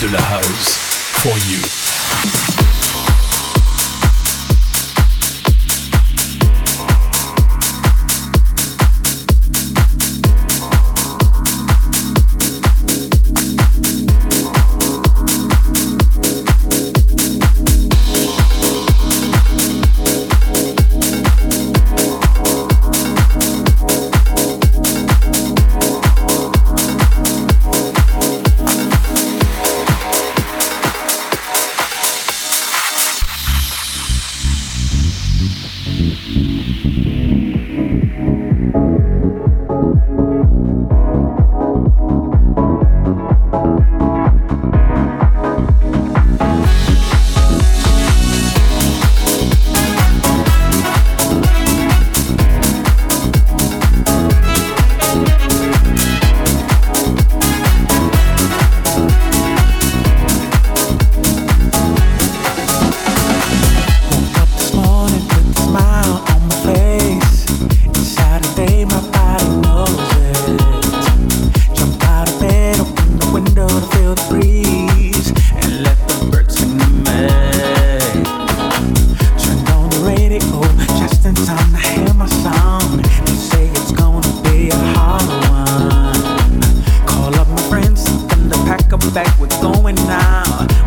de la house. For you. now.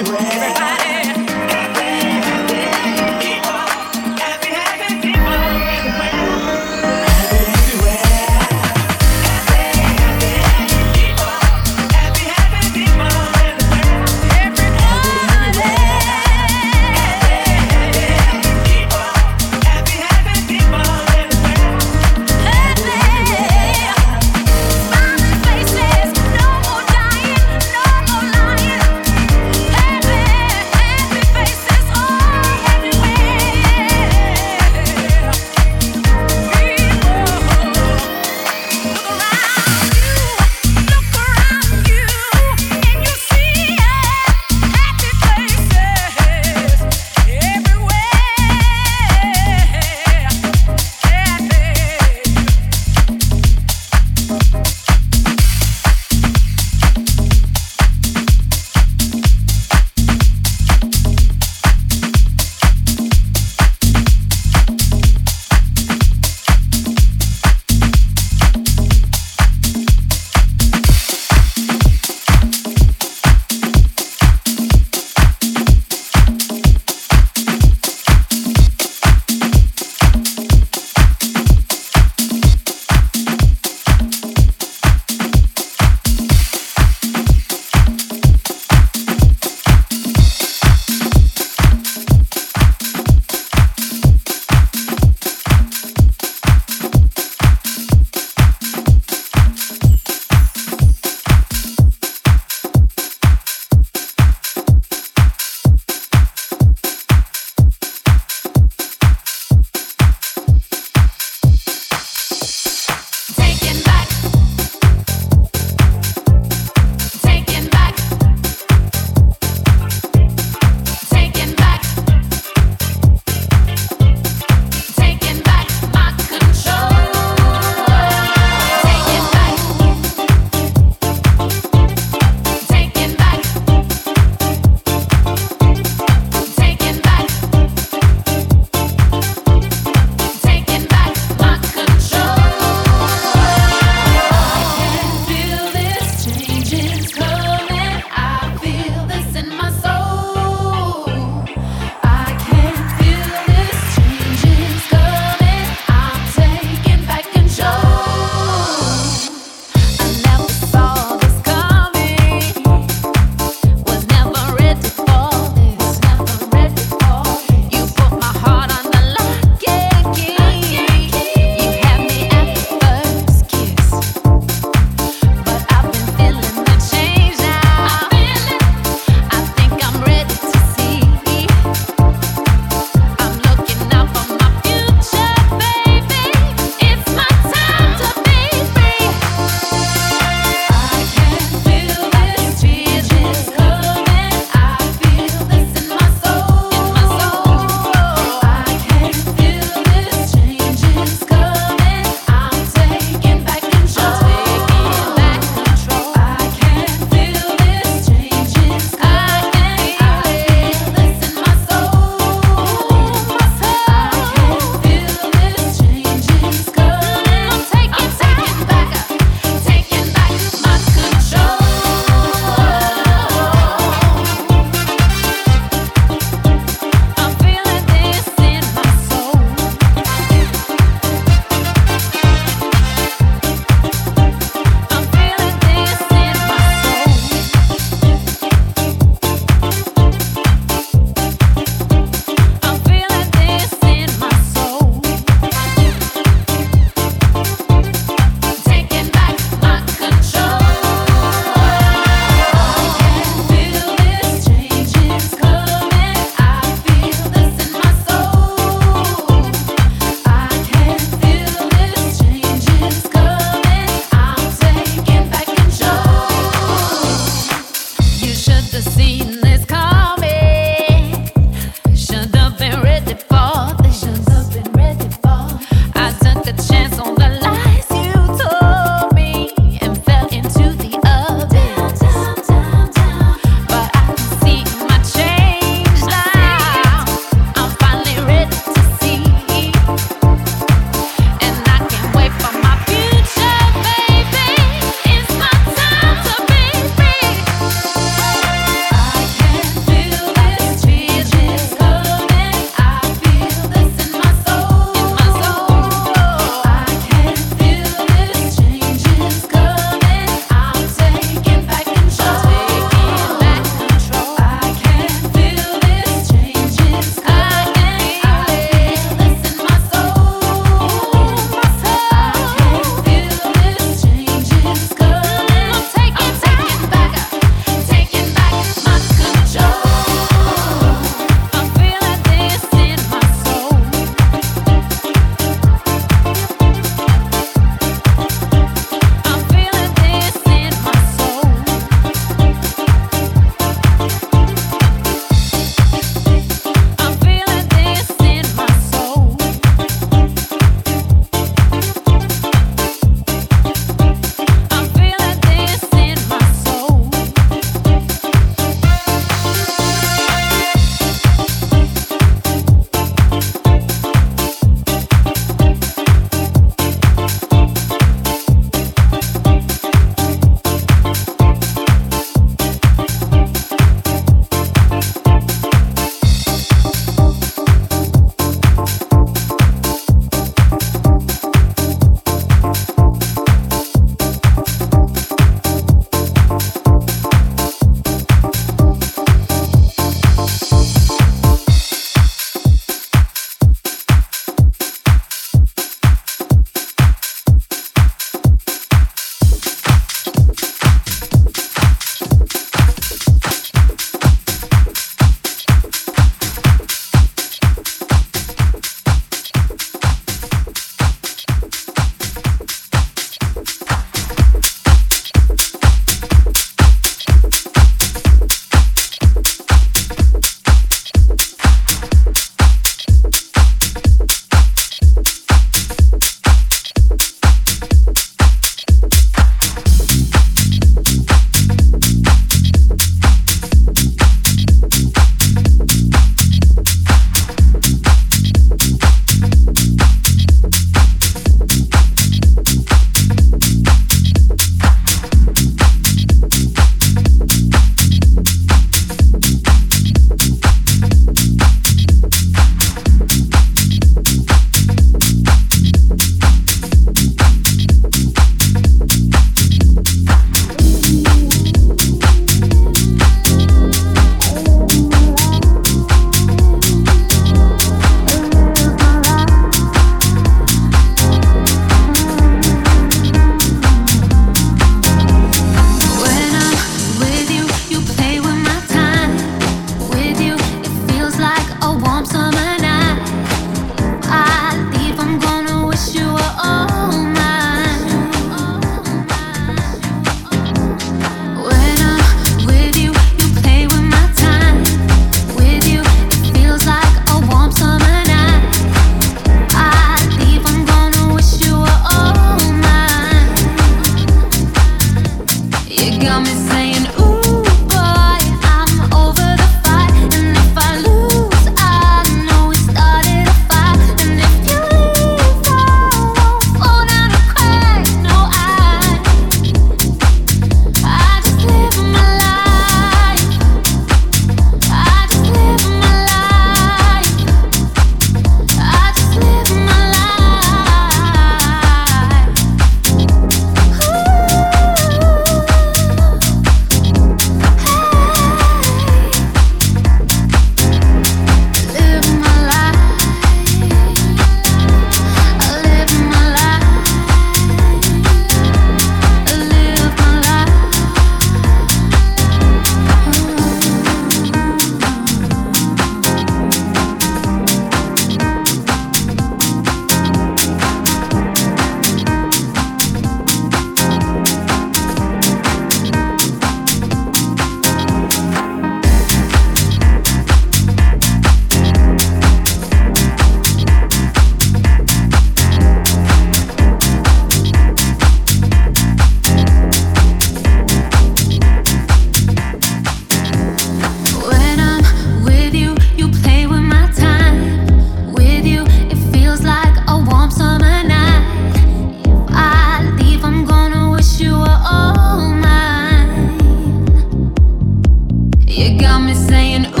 Just live